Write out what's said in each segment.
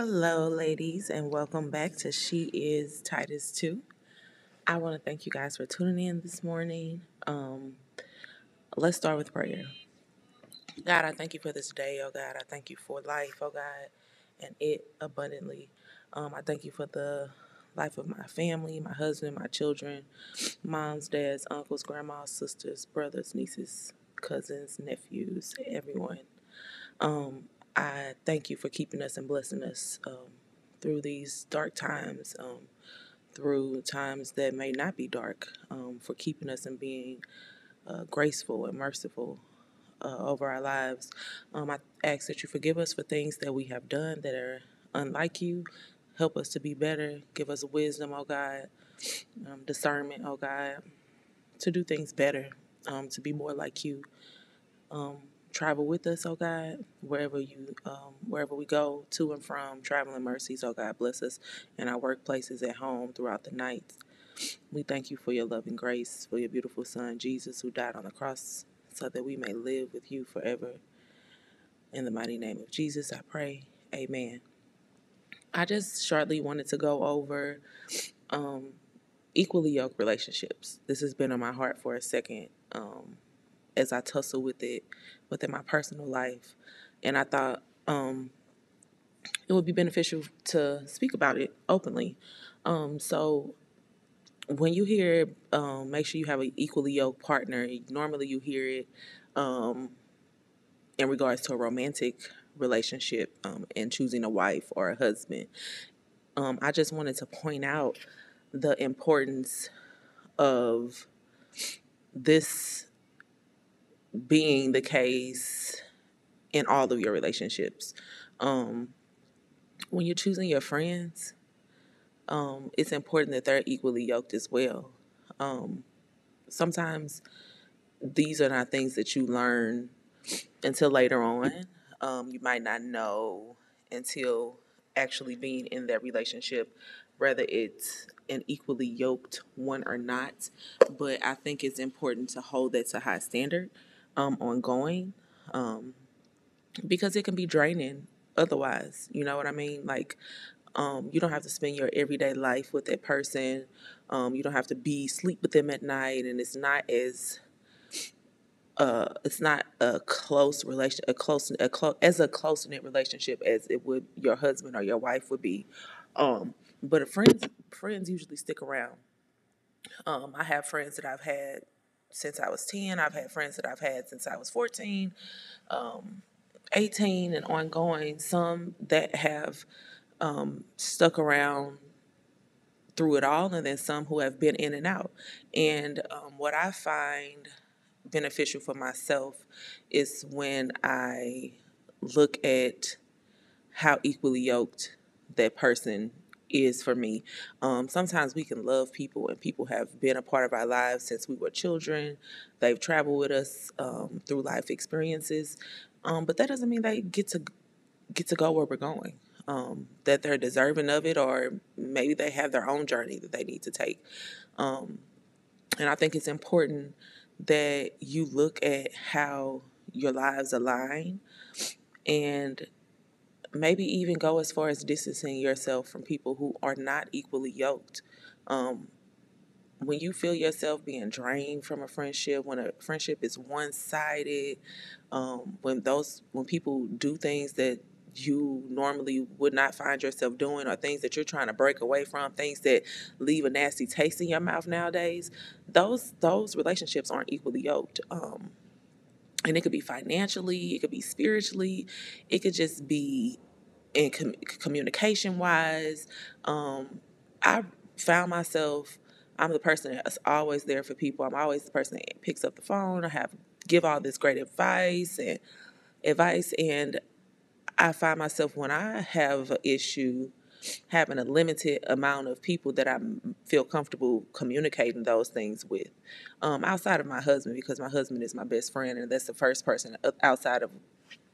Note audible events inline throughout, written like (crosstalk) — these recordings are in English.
Hello, ladies, and welcome back to She Is Titus 2. I want to thank you guys for tuning in this morning. Um, let's start with prayer. God, I thank you for this day, oh God. I thank you for life, oh God, and it abundantly. Um, I thank you for the life of my family, my husband, my children, moms, dads, uncles, grandmas, sisters, brothers, nieces, cousins, nephews, everyone. Um, I thank you for keeping us and blessing us um, through these dark times, um, through times that may not be dark, um, for keeping us and being uh, graceful and merciful uh, over our lives. Um, I ask that you forgive us for things that we have done that are unlike you. Help us to be better. Give us wisdom, oh God, um, discernment, oh God, to do things better, um, to be more like you. Travel with us, oh God, wherever you, um, wherever we go to and from. Traveling mercies, oh God, bless us in our workplaces, at home, throughout the night. We thank you for your love and grace, for your beautiful Son Jesus, who died on the cross, so that we may live with you forever. In the mighty name of Jesus, I pray. Amen. I just shortly wanted to go over um, equally yoked relationships. This has been on my heart for a second um, as I tussle with it within my personal life. And I thought um, it would be beneficial to speak about it openly. Um, so when you hear, um, make sure you have an equally yoked partner. Normally, you hear it um, in regards to a romantic relationship um, and choosing a wife or a husband. Um, I just wanted to point out the importance of this being the case in all of your relationships. Um, when you're choosing your friends, um, it's important that they're equally yoked as well. Um, sometimes these are not things that you learn until later on. Um, you might not know until actually being in that relationship, whether it's an equally yoked one or not. But I think it's important to hold that to high standard um, ongoing um, because it can be draining otherwise. You know what I mean? Like, um, you don't have to spend your everyday life with that person. Um, you don't have to be sleep with them at night, and it's not as uh, it's not a close relation, a close, a close as a close knit relationship as it would your husband or your wife would be. Um, but friends, friends usually stick around. Um, I have friends that I've had since I was 10. I've had friends that I've had since I was 14, um, 18, and ongoing. Some that have um, stuck around through it all, and then some who have been in and out. And um, what I find beneficial for myself is when I look at how equally yoked that person is for me. Um, sometimes we can love people, and people have been a part of our lives since we were children. They've traveled with us um, through life experiences, um, but that doesn't mean they get to get to go where we're going. Um, that they're deserving of it, or maybe they have their own journey that they need to take. Um, and I think it's important that you look at how your lives align and maybe even go as far as distancing yourself from people who are not equally yoked. Um, when you feel yourself being drained from a friendship, when a friendship is one sided, um, when those when people do things that you normally would not find yourself doing or things that you're trying to break away from things that leave a nasty taste in your mouth nowadays those those relationships aren't equally yoked um, and it could be financially it could be spiritually it could just be in com- communication wise um, i found myself i'm the person that's always there for people. I'm always the person that picks up the phone i have give all this great advice and advice. And i find myself when i have an issue having a limited amount of people that I feel comfortable communicating those things with, um, outside of my husband, because my husband is my best friend, and that's the first person uh, outside of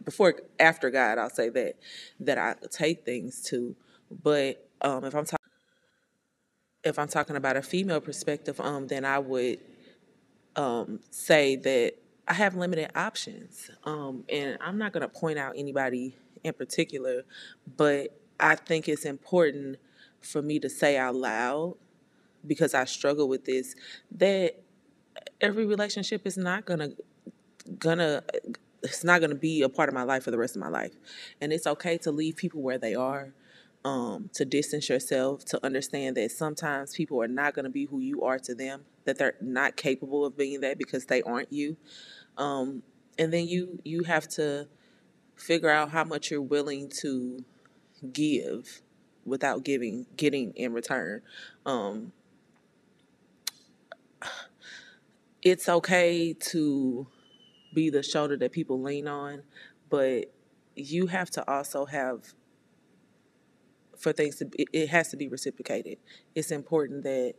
before after God, I'll say that that I take things to. But um, if I'm talking if I'm talking about a female perspective, um, then I would um, say that I have limited options, um, and I'm not going to point out anybody in particular, but I think it's important for me to say out loud because I struggle with this that every relationship is not gonna gonna it's not gonna be a part of my life for the rest of my life, and it's okay to leave people where they are. Um, to distance yourself, to understand that sometimes people are not going to be who you are to them, that they're not capable of being that because they aren't you. Um, and then you you have to figure out how much you're willing to give without giving getting in return. Um, it's okay to be the shoulder that people lean on, but you have to also have for things to be, it has to be reciprocated. It's important that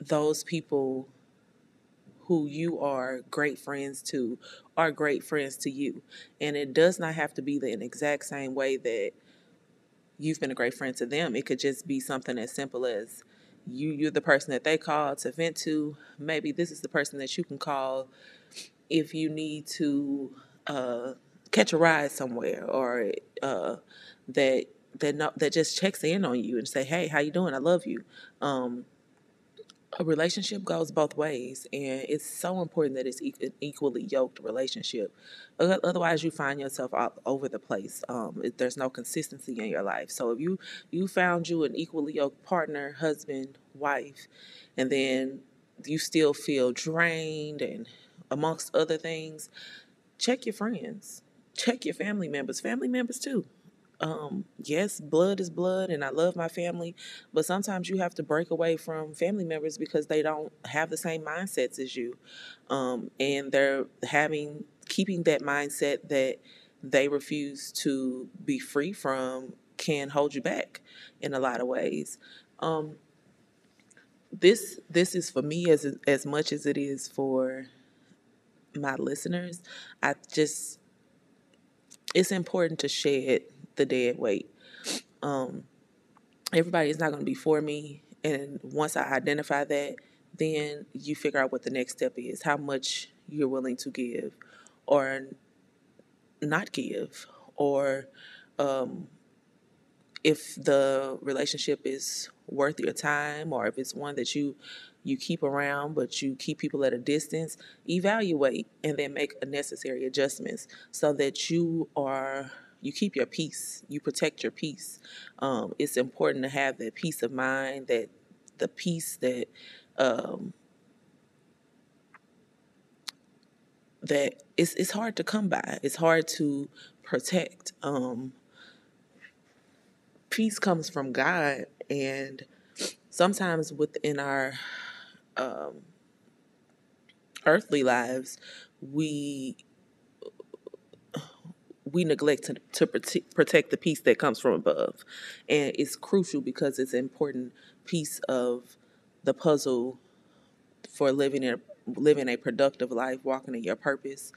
those people who you are great friends to are great friends to you. And it does not have to be the exact same way that you've been a great friend to them. It could just be something as simple as you you're the person that they call to vent to. Maybe this is the person that you can call if you need to uh, catch a ride somewhere or uh, that that no, that just checks in on you and say, "Hey, how you doing? I love you." Um, a relationship goes both ways, and it's so important that it's an equally yoked relationship. Otherwise, you find yourself all over the place. Um, there's no consistency in your life. So if you you found you an equally yoked partner, husband, wife, and then you still feel drained and amongst other things, check your friends, check your family members, family members too um, yes, blood is blood, and I love my family, but sometimes you have to break away from family members because they don't have the same mindsets as you, um, and they're having keeping that mindset that they refuse to be free from can hold you back in a lot of ways. Um, this this is for me as as much as it is for my listeners. I just it's important to shed the dead weight. Um, everybody is not going to be for me. And once I identify that, then you figure out what the next step is, how much you're willing to give or not give, or um, if the relationship is worth your time or if it's one that you you keep around but you keep people at a distance evaluate and then make necessary adjustments so that you are you keep your peace, you protect your peace. Um, it's important to have that peace of mind, that the peace that um, that it's it's hard to come by. It's hard to protect. Um, peace comes from God, and sometimes within our um, earthly lives, we we neglect to, to protect the peace that comes from above. And it's crucial because it's an important piece of the puzzle for living a living a productive life, walking in your purpose.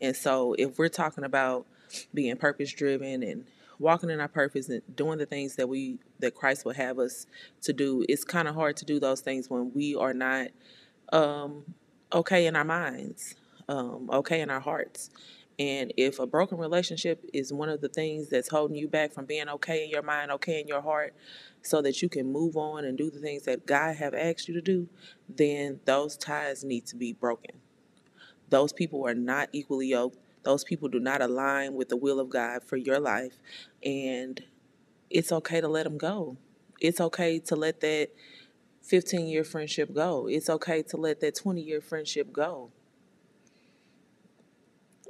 And so if we're talking about being purpose driven and walking in our purpose and doing the things that we that Christ will have us to do, it's kind of hard to do those things when we are not um, okay in our minds, um, okay in our hearts. And if a broken relationship is one of the things that's holding you back from being okay in your mind, okay in your heart, so that you can move on and do the things that God have asked you to do, then those ties need to be broken. Those people are not equally yoked. Those people do not align with the will of God for your life. And it's okay to let them go. It's okay to let that 15 year friendship go. It's okay to let that 20 year friendship go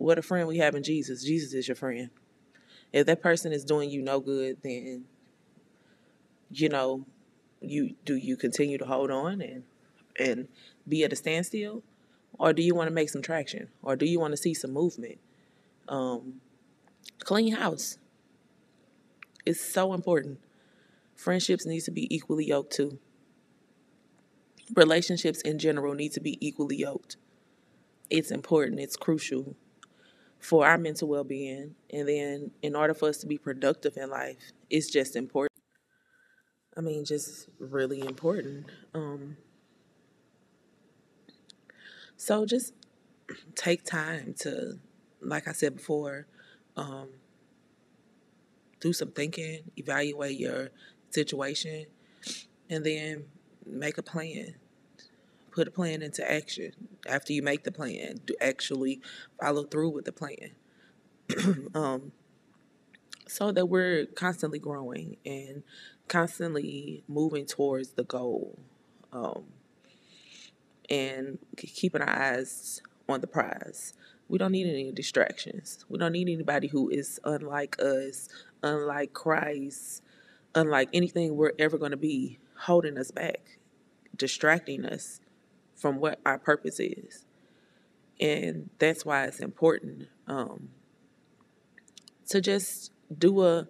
what a friend we have in Jesus. Jesus is your friend. If that person is doing you no good, then you know, you do you continue to hold on and and be at a standstill, or do you want to make some traction, or do you want to see some movement? Um, clean house. It's so important. Friendships need to be equally yoked too. Relationships in general need to be equally yoked. It's important. It's crucial for our mental well being. And then, in order for us to be productive in life, it's just important. I mean, just really important. Um, so, just take time to, like I said before, um, do some thinking, evaluate your situation, and then make a plan. Put a plan into action. After you make the plan, do actually follow through with the plan. (clears throat) um, so that we're constantly growing and constantly moving towards the goal um, and keeping our eyes on the prize. We don't need any distractions. We don't need anybody who is unlike us, unlike Christ, unlike anything we're ever going to be holding us back, distracting us from what our purpose is. And that's why it's important um, to just do a,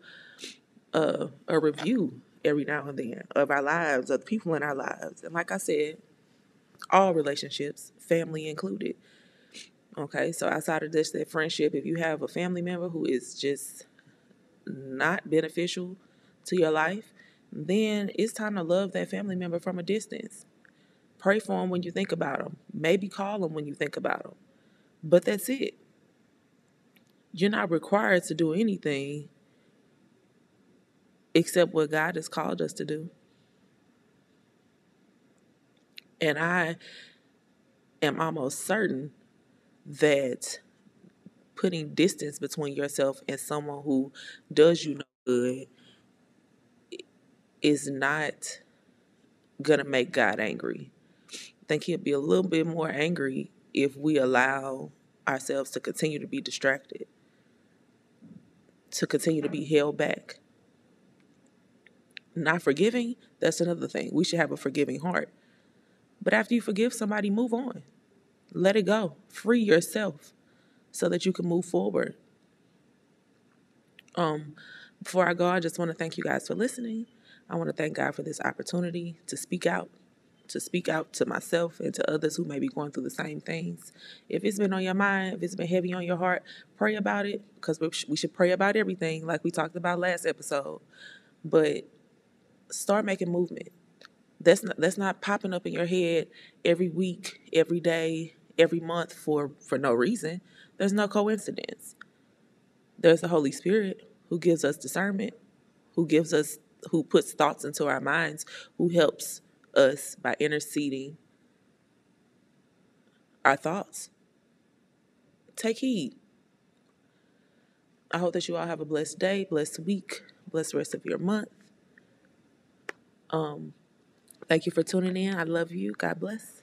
a a review every now and then of our lives, of the people in our lives. And like I said, all relationships, family included. Okay, so outside of just that friendship, if you have a family member who is just not beneficial to your life, then it's time to love that family member from a distance. Pray for them when you think about them. Maybe call them when you think about them. But that's it. You're not required to do anything except what God has called us to do. And I am almost certain that putting distance between yourself and someone who does you no good is not gonna make God angry. Think he'll be a little bit more angry if we allow ourselves to continue to be distracted, to continue to be held back. Not forgiving, that's another thing. We should have a forgiving heart. But after you forgive somebody, move on. Let it go. Free yourself so that you can move forward. Um, before I go, I just want to thank you guys for listening. I want to thank God for this opportunity to speak out, to speak out to myself and to others who may be going through the same things. If it's been on your mind, if it's been heavy on your heart, pray about it because we should pray about everything, like we talked about last episode. But start making movement. That's not, that's not popping up in your head every week, every day, every month for for no reason. There's no coincidence. There's the Holy Spirit who gives us discernment, who gives us who puts thoughts into our minds, who helps us by interceding our thoughts. Take heed. I hope that you all have a blessed day, blessed week, blessed rest of your month. Um, thank you for tuning in. I love you. God bless.